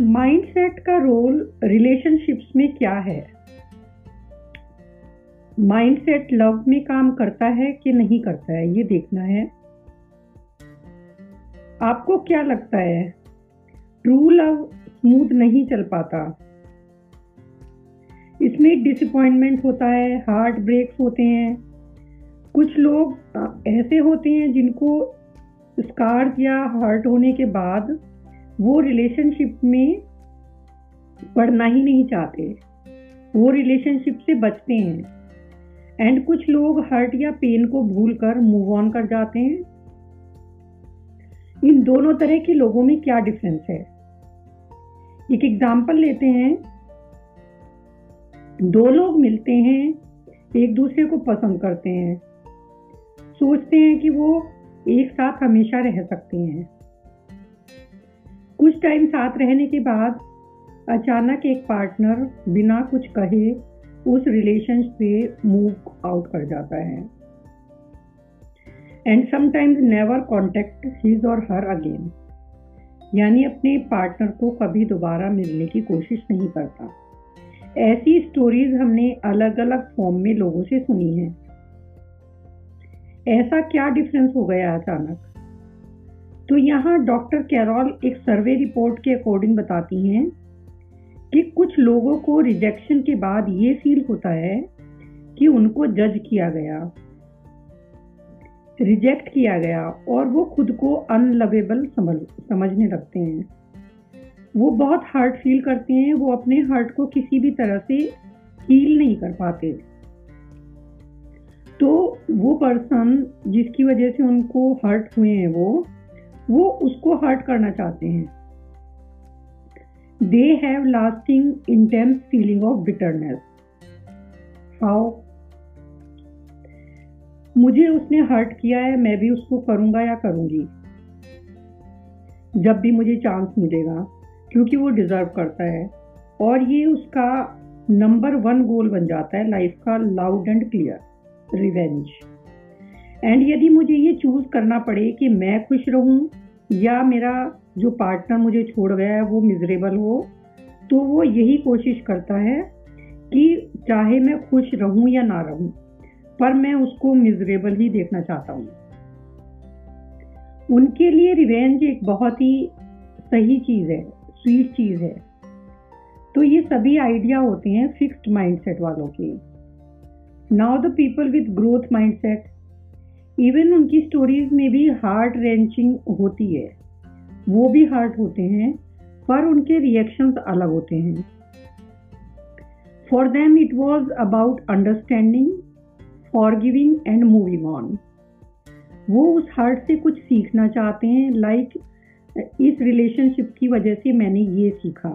Mindset का role relationships में क्या है? माइंडसेट लव में काम करता है कि नहीं करता है, ये देखना है। आपको क्या लगता है? ट्रू लव स्मूथ नहीं चल पाता। इसमें डिसअपॉइंटमेंट होता है हार्ट ब्रेक्स होते हैं। कुछ लोग ऐसे होते हैं जिनको स्कार्स या हर्ट होने के बाद वो रिलेशनशिप में पढ़ना ही नहीं चाहते। वो रिलेशनशिप से बचते हैं। एंड कुछ लोग हर्ट या पेन को भूल कर मूव ऑन कर जाते हैं। इन दोनों तरह के लोगों में क्या डिफरेंस है? एक एग्ज़ाम्पल लेते हैं। दो लोग मिलते हैं, एक दूसरे को पसंद करते हैं। सोचते हैं कि वो एक साथ हमेशा रह सकते हैं। कुछ टाइम साथ रहने के बाद अचानक एक पार्टनर बिना कुछ कहे उस रिलेशन से मूव आउट कर जाता है। And sometimes never contact his और हर अगेन यानी अपने पार्टनर को कभी दोबारा मिलने की कोशिश नहीं करता। ऐसी स्टोरीज हमने अलग अलग फॉर्म में लोगों से सुनी है। ऐसा क्या डिफरेंस हो गया अचानक? तो यहाँ डॉक्टर कैरॉल एक सर्वे रिपोर्ट के अकॉर्डिंग बताती हैं कि कुछ लोगों को रिजेक्शन के बाद ये फील होता है कि उनको जज किया गया, रिजेक्ट किया गया और वो खुद को अनलवेबल समझ, समझने लगते हैं। वो बहुत हर्ट फील करते हैं, वो अपने हर्ट को किसी भी तरह से हील नहीं कर पाते। तो वो पर्सन जिसकी वजह से उनको हर्ट हुए हैं वो वो उसको हर्ट करना चाहते हैं। They have lasting intense feeling of bitterness how मुझे उसने हर्ट किया है, मैं भी उसको करूँगा या करूँगी? जब भी मुझे चांस मिलेगा, क्योंकि वो डिजर्व करता है, और ये उसका नंबर वन गोल बन जाता है लाइफ का loud and clear revenge and यदि मुझे ये चूज़ करना पड़े कि मैं खुश रहूँ, या मेरा जो पार्टनर मुझे छोड़ गया है, वो मिजरेबल हो तो वो यही कोशिश करता है कि चाहे मैं खुश रहूँ या ना रहूँ, पर मैं उसको मिजरेबल ही देखना चाहता हूँ। उनके लिए रिवेंज एक बहुत ही सही चीज़ है स्वीट चीज़ है। तो ये सभी आइडिया होते हैं फिक्स्ड माइंडसेट वालों के। Now the people with growth mindset even उनकी स्टोरीज में भी हार्ट रेंचिंग होती है। वो भी हार्ट होते हैं पर उनके रिएक्शंस अलग होते हैं। For them it was about understanding forgiving and moving on वो उस हार्ट से कुछ सीखना चाहते हैं लाइक like, इस रिलेशनशिप की वजह से मैंने ये सीखा।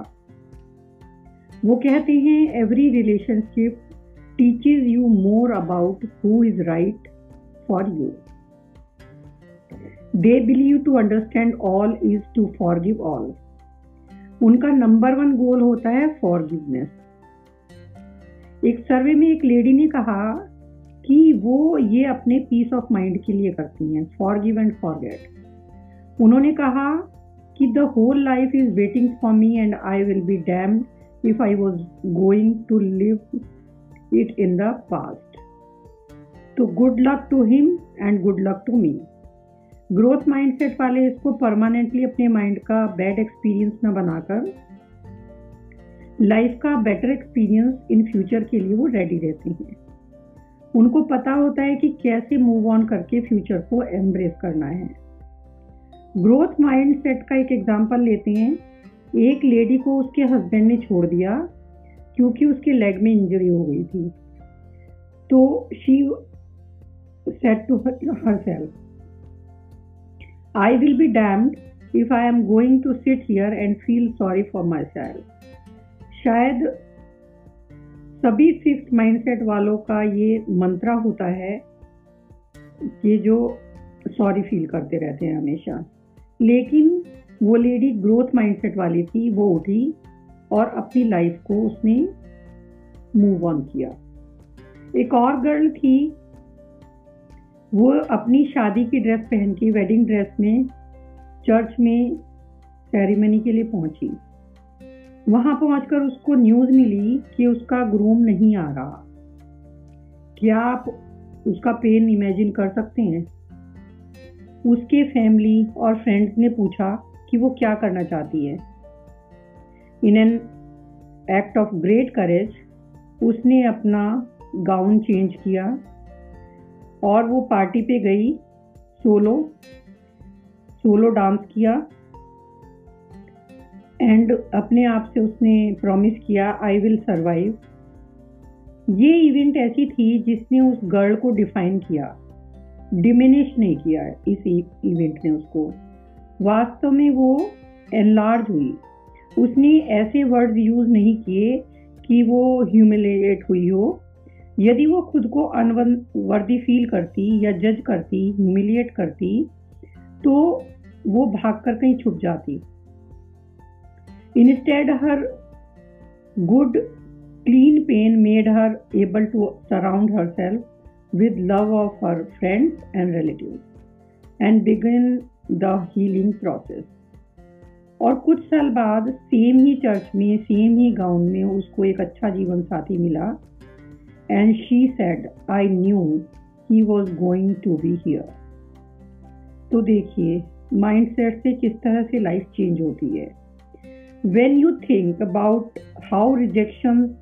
वो कहते हैं every relationship teaches you more about who is right for you. They believe to understand all is to forgive all. उनका नंबर वन गोल होता है फॉरगिवनेस एक सर्वे में एक लेडी ने कहा कि वो ये अपने पीस ऑफ़ माइंड के लिए करती हैं फॉर गिव एंड फॉरगेट उन्होंने कहा कि the whole life is waiting for me and I will be damned if I was going to live it in the past तो good luck to him and good luck to me growth mindset वाले इसको permanently अपने mind का bad experience न बनाकर life का better experience in future के लिए वो रेडी रहते हैं। उनको पता होता है कि कैसे मूव ऑन करके फ्यूचर को एम्ब्रेस करना है। ग्रोथ माइंडसेट का एक एग्जांपल लेते हैं। एक लेडी को उसके हस्बैंड ने छोड़ दिया, क्योंकि उसके लेग में इंजरी हो गई थी। तो she said to herself, I will be damned if I am going to sit here and feel sorry for myself. शायद सभी फिक्स माइंडसेट वालों का ये मंत्रा होता है कि जो सॉरी फील करते रहते हैं हमेशा। लेकिन वो लेडी ग्रोथ माइंडसेट वाली थी वो उठी और अपनी लाइफ को उसने मूव ऑन किया। एक और गर्ल थी वो अपनी शादी की ड्रेस पहन के वेडिंग ड्रेस में चर्च में सेरेमनी के लिए पहुँची। वहाँ पहुंचकर उसको न्यूज़ मिली कि उसका ग्रूम नहीं आ रहा। क्या आप उसका पेन इमेजिन कर सकते हैं? उसके फैमिली और फ्रेंड्स ने पूछा कि वो क्या करना चाहती है। In an act of great courage उसने अपना गाउन चेंज किया। और वो पार्टी पे गई, सोलो सोलो डांस किया। एंड अपने आप से उसने प्रॉमिस किया आई विल सरवाइव ये इवेंट ऐसी थी जिसने उस गर्ल को डिफाइन किया। डिमिनिश नहीं किया इस इवेंट ने उसको। वास्तव में वो एनलार्ज हुई। उसने ऐसे वर्ड्स यूज़ नहीं किए कि वो ह्यूमिलेट हुई हो। यदि वो खुद को अनवर्दी फील करती या जज करती ह्यूमिलिएट करती तो वो भागकर कहीं छुप जाती। Instead her good clean pain made her able to surround herself with love of her friends and relative and begin the healing process और कुछ साल बाद सेम ही चर्च में सेम ही गाउन में उसको एक अच्छा जीवन साथी मिला। And she said I knew he was going to be here तो देखिए माइंड सेट से किस तरह से लाइफ चेंज होती है? When you think about how rejection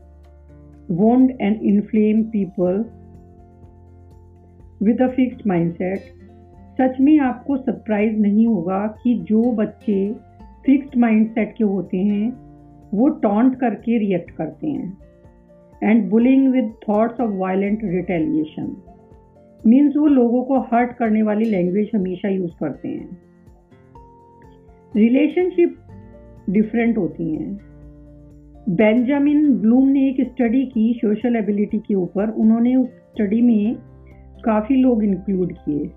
wound and inflame people with a fixed mindset सच में आपको सरप्राइज़ नहीं होगा कि जो बच्चे फिक्स्ड माइंडसेट के होते हैं, वो टॉन्ट करके रिएक्ट करते हैं। And boiling with thoughts of violent retaliation means वो लोगों को हर्ट करने वाली लैंग्वेज हमेशा यूज़ करते हैं। रिलेशनशिप डिफरेंट होती हैं। बेंजामिन ब्लूम ने एक स्टडी की सोशल एबिलिटी के ऊपर। उन्होंने उस स्टडी में काफ़ी लोग इंक्लूड किए,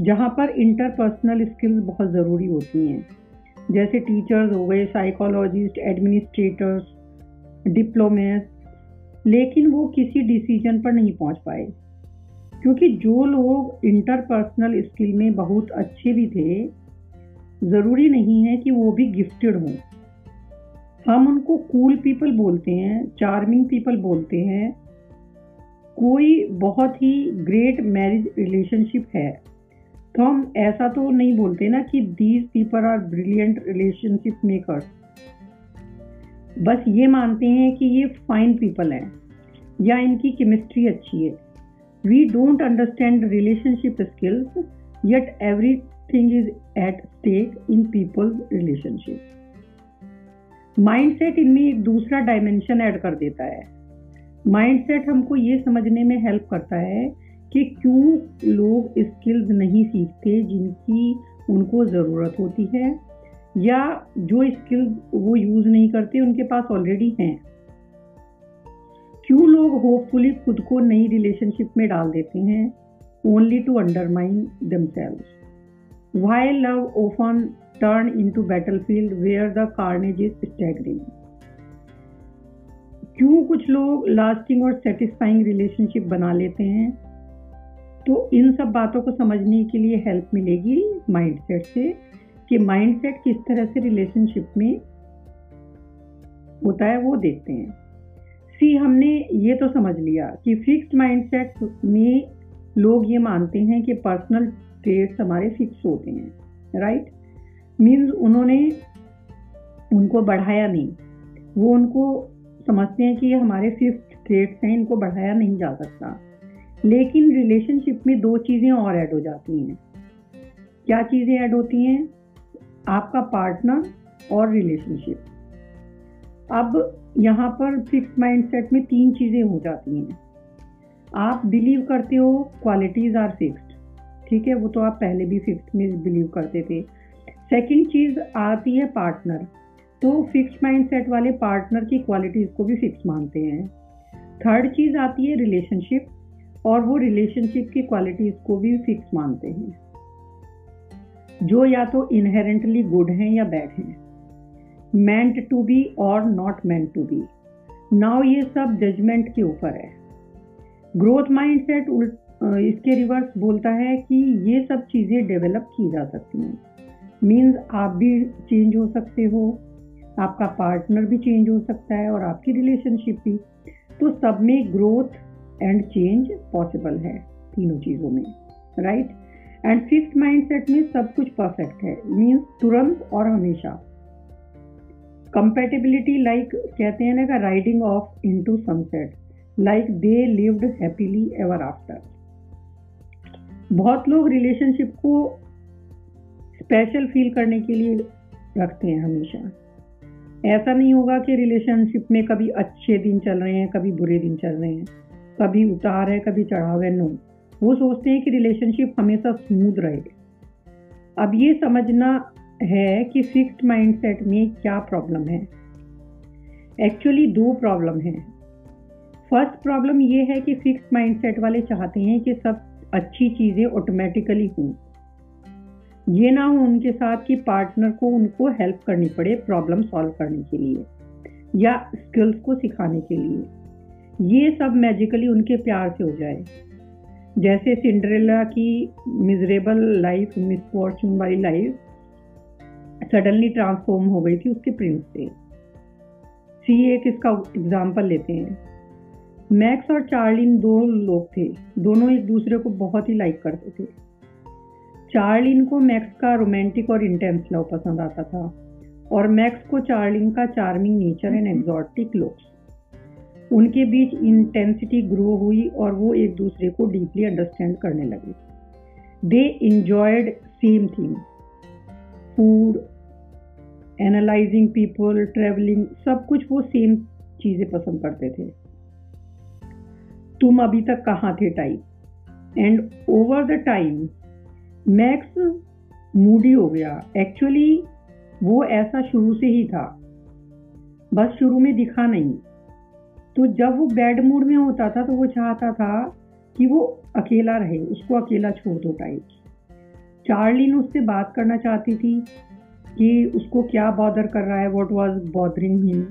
जहाँ पर इंटरपर्सनल स्किल्स बहुत ज़रूरी होती हैं। जैसे टीचर्स हो गए साइकोलॉजिस्ट एडमिनिस्ट्रेटर्स डिप्लोमेट्स लेकिन वो किसी डिसीज़न पर नहीं पहुँच पाए। क्योंकि जो लोग इंटरपर्सनल स्किल में बहुत अच्छे भी थे, ज़रूरी नहीं है कि वो भी गिफ्टेड हों। हम उनको कूल पीपल बोलते हैं चार्मिंग पीपल बोलते हैं। कोई बहुत ही ग्रेट मैरिज रिलेशनशिप है। तो हम ऐसा तो नहीं बोलते ना कि these people are brilliant relationship makers बस ये मानते हैं कि ये फाइन पीपल हैं, या इनकी केमिस्ट्री अच्छी है। We don't understand relationship skills yet everything is at stake in people's relationship mindset इनमें एक दूसरा डायमेंशन ऐड कर देता है। माइंडसेट हमको ये समझने में हेल्प करता है कि क्यों लोग स्किल्स नहीं सीखते जिनकी उनको ज़रूरत होती है। या जो स्किल्स वो यूज़ नहीं करते, उनके पास ऑलरेडी हैं। क्यों लोग होपफुली खुद को नई रिलेशनशिप में डाल देते हैं? Only to undermine themselves why love often turn into battlefield where the carnage is staggering क्यों कुछ लोग लास्टिंग और सेटिस्फाइंग रिलेशनशिप बना लेते हैं? तो इन सब बातों को समझने के लिए हेल्प मिलेगी माइंडसेट से। कि माइंडसेट किस तरह से रिलेशनशिप में होता है वो देखते हैं। सी हमने ये तो समझ लिया कि फिक्स्ड माइंडसेट में लोग ये मानते हैं कि पर्सनल ट्रेड्स हमारे फिक्स होते हैं राइट मीन्स उन्होंने उनको बढ़ाया नहीं। वो उनको समझते हैं कि ये हमारे फिक्स्ड ट्रेड्स हैं, इनको बढ़ाया नहीं जा सकता। लेकिन रिलेशनशिप में दो चीज़ें और ऐड हो जाती हैं। क्या चीज़ें ऐड होती हैं? आपका पार्टनर और रिलेशनशिप अब यहाँ पर फिक्स माइंडसेट में तीन चीज़ें हो जाती हैं। आप बिलीव करते हो क्वालिटीज़ आर फिक्स्ड ठीक है, वो तो आप पहले भी फिक्स में बिलीव करते थे। सेकंड चीज़ आती है पार्टनर तो फिक्स माइंडसेट वाले पार्टनर की क्वालिटीज़ को भी फिक्स मानते हैं। थर्ड चीज़ आती है रिलेशनशिप और वो रिलेशनशिप की क्वालिटीज़ को भी फिक्स मानते हैं। जो या तो इनहेरेंटली गुड हैं या बैड हैं। मेंट टू बी और not meant to be now ये सब जजमेंट के ऊपर है। ग्रोथ माइंड माइंडसेट इसके रिवर्स बोलता है कि ये सब चीज़ें डेवलप की जा सकती हैं। मीन्स आप भी चेंज हो सकते हो, आपका पार्टनर भी चेंज हो सकता है और आपकी रिलेशनशिप भी। तो सब में ग्रोथ एंड चेंज पॉसिबल है, तीनों चीज़ों में राइट एंड फिक्स माइंडसेट में सब कुछ परफेक्ट है। मीन्स तुरंत और हमेशा। कंपेटेबिलिटी लाइक कहते हैं ना का riding off into sunset like they lived happily ever after बहुत लोग रिलेशनशिप को स्पेशल फील करने के लिए रखते हैं हमेशा। ऐसा नहीं होगा कि रिलेशनशिप में कभी अच्छे दिन चल रहे हैं, कभी बुरे दिन चल रहे हैं। कभी उतार है, कभी चढ़ाव है नो वो सोचते हैं कि रिलेशनशिप हमेशा स्मूथ रहे अब ये समझना है कि फिक्स्ड माइंडसेट में क्या प्रॉब्लम है। एक्चुअली दो प्रॉब्लम है। फ़र्स्ट प्रॉब्लम ये है कि फिक्स्ड माइंडसेट वाले चाहते हैं कि सब अच्छी चीज़ें ऑटोमेटिकली हों। ये ना हो उनके साथ कि पार्टनर को उनको हेल्प करनी पड़े प्रॉब्लम सॉल्व करने के लिए या स्किल्स को सिखाने के लिए। ये सब मैजिकली उनके प्यार से हो जाए। जैसे सिंड्रेला की मिजरेबल लाइफ मिसफॉर्चून वाली लाइफ सडनली ट्रांसफॉर्म हो गई थी उसके प्रिंस से। सी एक इसका एग्ज़ाम्पल लेते हैं? मैक्स और चार्लिन दो लोग थे। दोनों एक दूसरे को बहुत ही लाइक करते थे। चार्लिन को मैक्स का रोमांटिक और इंटेंस लव पसंद आता था और मैक्स को चार्लिन का charming nature and exotic looks उनके बीच इंटेंसिटी ग्रो हुई और वो एक दूसरे को डीपली अंडरस्टैंड करने लगे। They enjoyed same thing food analysing people travelling सब कुछ वो सेम चीज़ें पसंद करते थे। तुम अभी तक कहाँ थे type and over the time Max moody हो गया। एक्चुअली वो ऐसा शुरू से ही था। बस शुरू में दिखा नहीं। तो जब वो बैड मूड में होता था तो वो चाहता था कि वो अकेला रहे, उसको अकेला छोड़ दो टाइप चार्लिन उससे बात करना चाहती थी कि उसको क्या बॉदर कर रहा है what was bothering him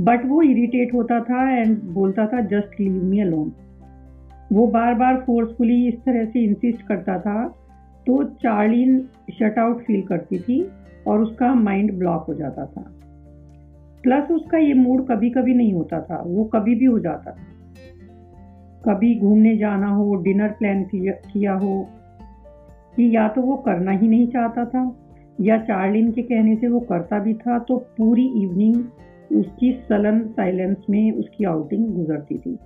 but वो इरिटेट होता था एंड बोलता था जस्ट लीव मी अलोन वो बार बार फोर्सफुली इस तरह से इंसिस्ट करता था तो चार्लिन शट आउट फील करती थी और उसका माइंड ब्लॉक हो जाता था। प्लस उसका ये मूड कभी कभी नहीं होता था, वो कभी भी हो जाता था। कभी घूमने जाना हो डिनर प्लान किया हो, कि या तो वो करना ही नहीं चाहता था, या चार्लिन के कहने से वो करता भी था तो पूरी इवनिंग उसकी सलन साइलेंस में उसकी आउटिंग गुजरती थी।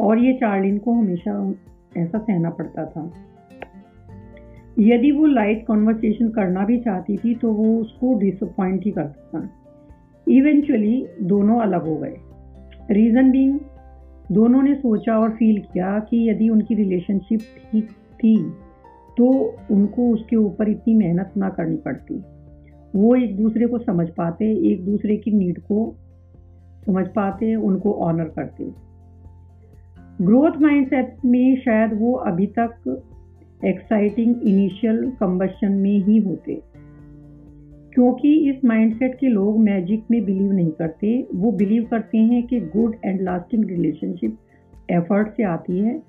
और ये चार्लिन को हमेशा ऐसा सहना पड़ता था। यदि वो लाइट कॉन्वर्सेशन करना भी चाहती थी तो वो उसको डिसअपॉइंट ही करता था। इवेंचुअली दोनों अलग हो गए। रीज़न बीइंग दोनों ने सोचा और फील किया कि यदि उनकी रिलेशनशिप ठीक थी तो उनको उसके ऊपर इतनी मेहनत ना करनी पड़ती। वो एक दूसरे को समझ पाते, एक दूसरे की नीड को समझ पाते, उनको ऑनर करते। ग्रोथ माइंडसेट में शायद वो अभी तक एक्साइटिंग इनिशियल कम्बशन में ही होते। क्योंकि इस माइंडसेट के लोग मैजिक में बिलीव नहीं करते, वो बिलीव करते हैं कि good and lasting relationship effort से आती है।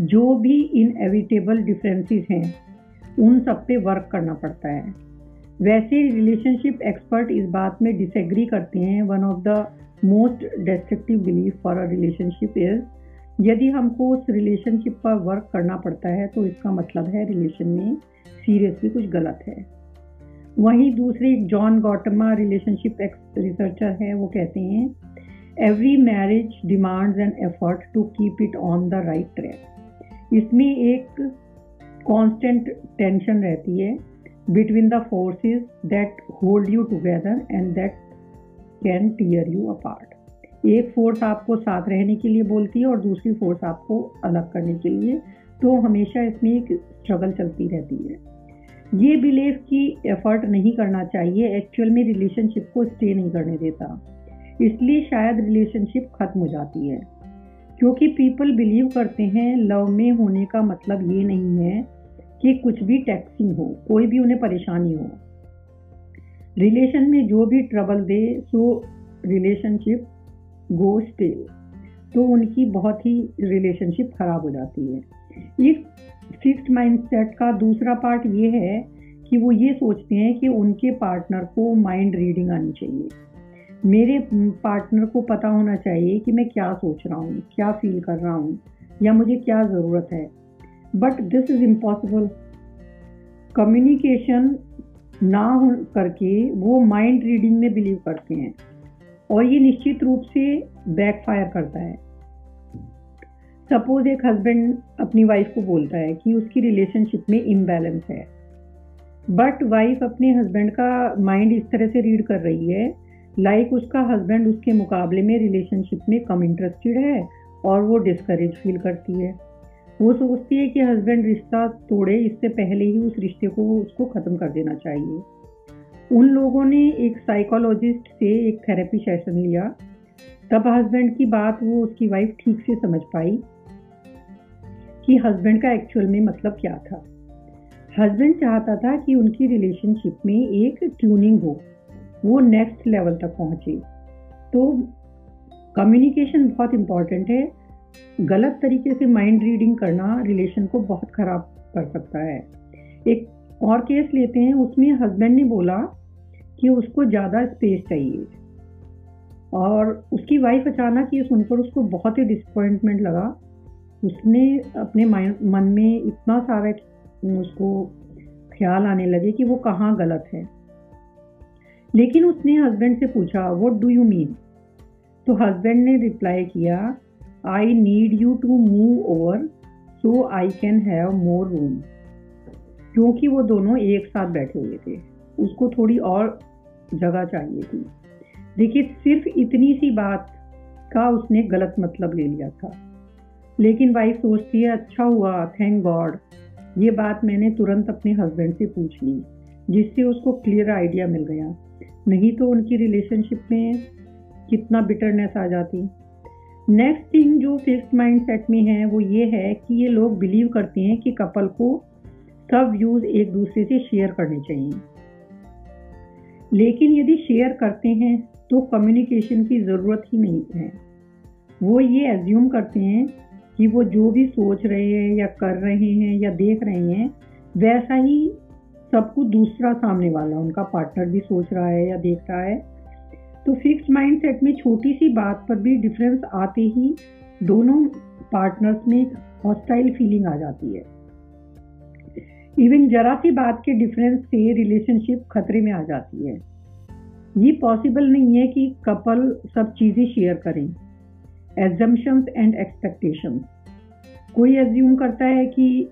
जो भी इनएविटेबल डिफरेंसेस हैं, उन सब पे वर्क करना पड़ता है। वैसे रिलेशनशिप एक्सपर्ट इस बात में डिसएग्री करते हैं one of the most destructive belief for a relationship is यदि हमको उस रिलेशनशिप पर वर्क करना पड़ता है तो इसका मतलब है रिलेशन में सीरियसली कुछ गलत है। वहीं दूसरे John Gottman relationship ex researcher है, वो कहते हैं every marriage demands an effort to keep it on the right track इसमें एक कांस्टेंट टेंशन रहती है between the forces that hold you together and that can tear you apart एक force आपको साथ रहने के लिए बोलती है और दूसरी फोर्स आपको अलग करने के लिए तो हमेशा इसमें एक स्ट्रगल चलती रहती है। ये बिलीव की एफर्ट नहीं करना चाहिए एक्चुअल में रिलेशनशिप को स्टे नहीं करने देता। इसलिए शायद रिलेशनशिप खत्म हो जाती है। क्योंकि पीपल बिलीव करते हैं लव में होने का मतलब ये नहीं है कि कुछ भी टैक्सिंग हो, कोई भी उन्हें परेशानी हो। रिलेशन में जो भी trouble they so relationship go stay तो उनकी बहुत ही रिलेशनशिप खराब हो जाती है। इस फिक्स्ड माइंडसेट का दूसरा पार्ट ये है कि वो ये सोचते हैं कि उनके पार्टनर को माइंड रीडिंग आनी चाहिए। मेरे पार्टनर को पता होना चाहिए कि मैं क्या सोच रहा हूँ, क्या फील कर रहा हूँ, या मुझे क्या ज़रूरत है। But this is impossible communication ना हो करके वो माइंड रीडिंग में बिलीव करते हैं और ये निश्चित रूप से बैकफायर करता है। सपोज़ एक हस्बैंड अपनी वाइफ को बोलता है कि उसकी रिलेशनशिप में इम्बैलेंस है। बट वाइफ अपने हस्बैंड का माइंड इस तरह से रीड कर रही है लाइक like उसका हस्बैंड उसके मुकाबले में रिलेशनशिप में कम इंटरेस्टेड है और वो डिस्करेज फील करती है। वो सोचती है कि हस्बैंड रिश्ता तोड़े, इससे पहले ही उस रिश्ते को, उसको ख़त्म कर देना चाहिए। उन लोगों ने एक साइकोलॉजिस्ट से एक थेरेपी सेशन लिया। तब हस्बैंड की बात वो उसकी वाइफ ठीक से समझ पाई। कि हस्बैंड का एक्चुअल में मतलब क्या था? हस्बैंड चाहता था कि उनकी रिलेशनशिप में एक ट्यूनिंग हो, वो नेक्स्ट लेवल तक पहुँचे। तो कम्युनिकेशन बहुत इंपॉर्टेंट है। गलत तरीके से माइंड रीडिंग करना रिलेशन को बहुत ख़राब कर सकता है। एक और केस लेते हैं, उसमें हस्बैंड ने बोला कि उसको ज़्यादा स्पेस चाहिए। और उसकी वाइफ अचानक ये सुनकर उसको बहुत ही डिसअपॉइंटमेंट लगा। उसने अपने मन में इतना सारा उसको ख्याल आने लगे कि वो कहाँ गलत है। लेकिन उसने हस्बैंड से पूछा वॉट डू यू मीन तो हस्बैंड ने रिप्लाई किया I need you to move over so I can have more room क्योंकि वो दोनों एक साथ बैठे हुए थे। उसको थोड़ी और जगह चाहिए थी। देखिए, सिर्फ़ इतनी सी बात का उसने गलत मतलब ले लिया था। लेकिन वाइफ सोचती है अच्छा हुआ थैंक गॉड ये बात मैंने तुरंत अपने हस्बैंड से पूछ ली, जिससे उसको क्लियर आइडिया मिल गया। नहीं तो उनकी रिलेशनशिप में कितना बिटरनेस आ जाती। नेक्स्ट थिंग जो फिक्स माइंड सेट में है, वो ये है कि ये लोग बिलीव करते हैं कि कपल को सब व्यूज़ एक दूसरे से शेयर करने चाहिए। लेकिन यदि शेयर करते हैं तो कम्युनिकेशन की ज़रूरत ही नहीं है। वो ये एज्यूम करते हैं कि वो जो भी सोच रहे हैं या कर रहे हैं या देख रहे हैं, वैसा ही सब कुछ दूसरा सामने वाला, उनका पार्टनर भी सोच रहा है या देख रहा है। तो फिक्स माइंड सेट में छोटी सी बात पर भी डिफरेंस आते ही दोनों पार्टनर्स में एक हॉस्टाइल फीलिंग आ जाती है। इवन जरा सी बात के डिफरेंस से रिलेशनशिप खतरे में आ जाती है। ये पॉसिबल नहीं है कि कपल सब चीज़ें शेयर करें। एजम्पन्स एंड एक्सपेक्टेशंस कोई एज्यूम करता है कि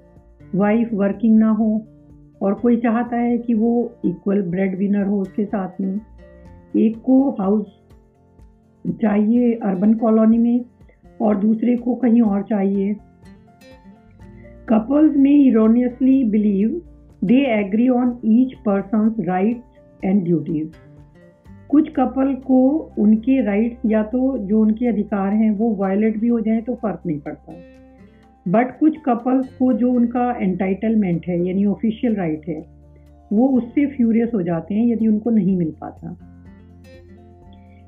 वाइफ वर्किंग ना हो, और कोई चाहता है कि वो इक्वल ब्रेड विनर हो उसके साथ में, एक को हाउस चाहिए अर्बन कॉलोनी में, और दूसरे को कहीं और चाहिए। कपल्स में erroneously believe they agree on each person rights and duties कुछ कपल को उनके राइट्स या तो जो उनके अधिकार हैं, वो वायलेट भी हो जाए तो फ़र्क नहीं पड़ता। बट कुछ कपल्स को जो उनका एंटाइटलमेंट है, यानी ऑफिशियल राइट है, वो उससे फ्यूरियस हो जाते हैं यदि उनको नहीं मिल पाता।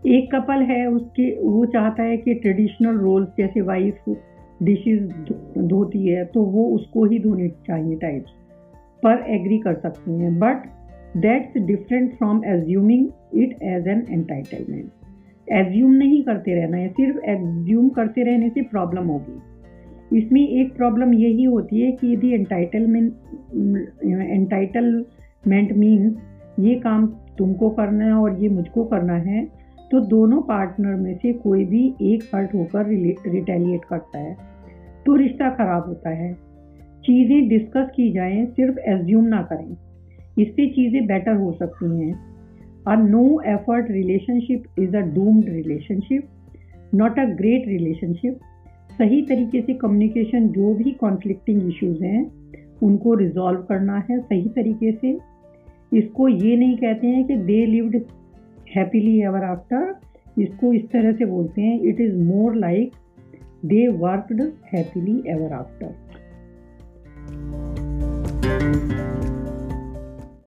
एक कपल है, उसके, वो चाहता है कि ट्रेडिशनल रोल्स जैसे वाइफ डिशेस धोती है तो वो उसको ही धोने चाहिए टाइप्स पर एग्री कर सकती हैं। But that's different from assuming it as an entitlement assume नहीं करते रहना है सिर्फ़ एज्यूम करते रहने से प्रॉब्लम होगी। इसमें एक प्रॉब्लम यही होती है कि यदि एंटाइटलमेंट एंटाइटलमेंट मीन्स ये काम तुमको करना है और ये मुझको करना है तो दोनों पार्टनर में से कोई भी एक हर्ट होकर रिटेलिएट करता है। तो रिश्ता खराब होता है। चीज़ें डिस्कस की जाएँ, सिर्फ़ एज्यूम ना करें। इससे चीज़ें बेटर हो सकती हैं। A no effort relationship is a doomed relationship not a great relationship सही तरीके से कम्युनिकेशन जो भी कॉन्फ्लिक्टिंग इश्यूज़ हैं, उनको रिजॉल्व करना है सही तरीके से। इसको ये नहीं कहते हैं कि they lived happily ever after इसको इस तरह से बोलते हैं it is more like they worked happily ever after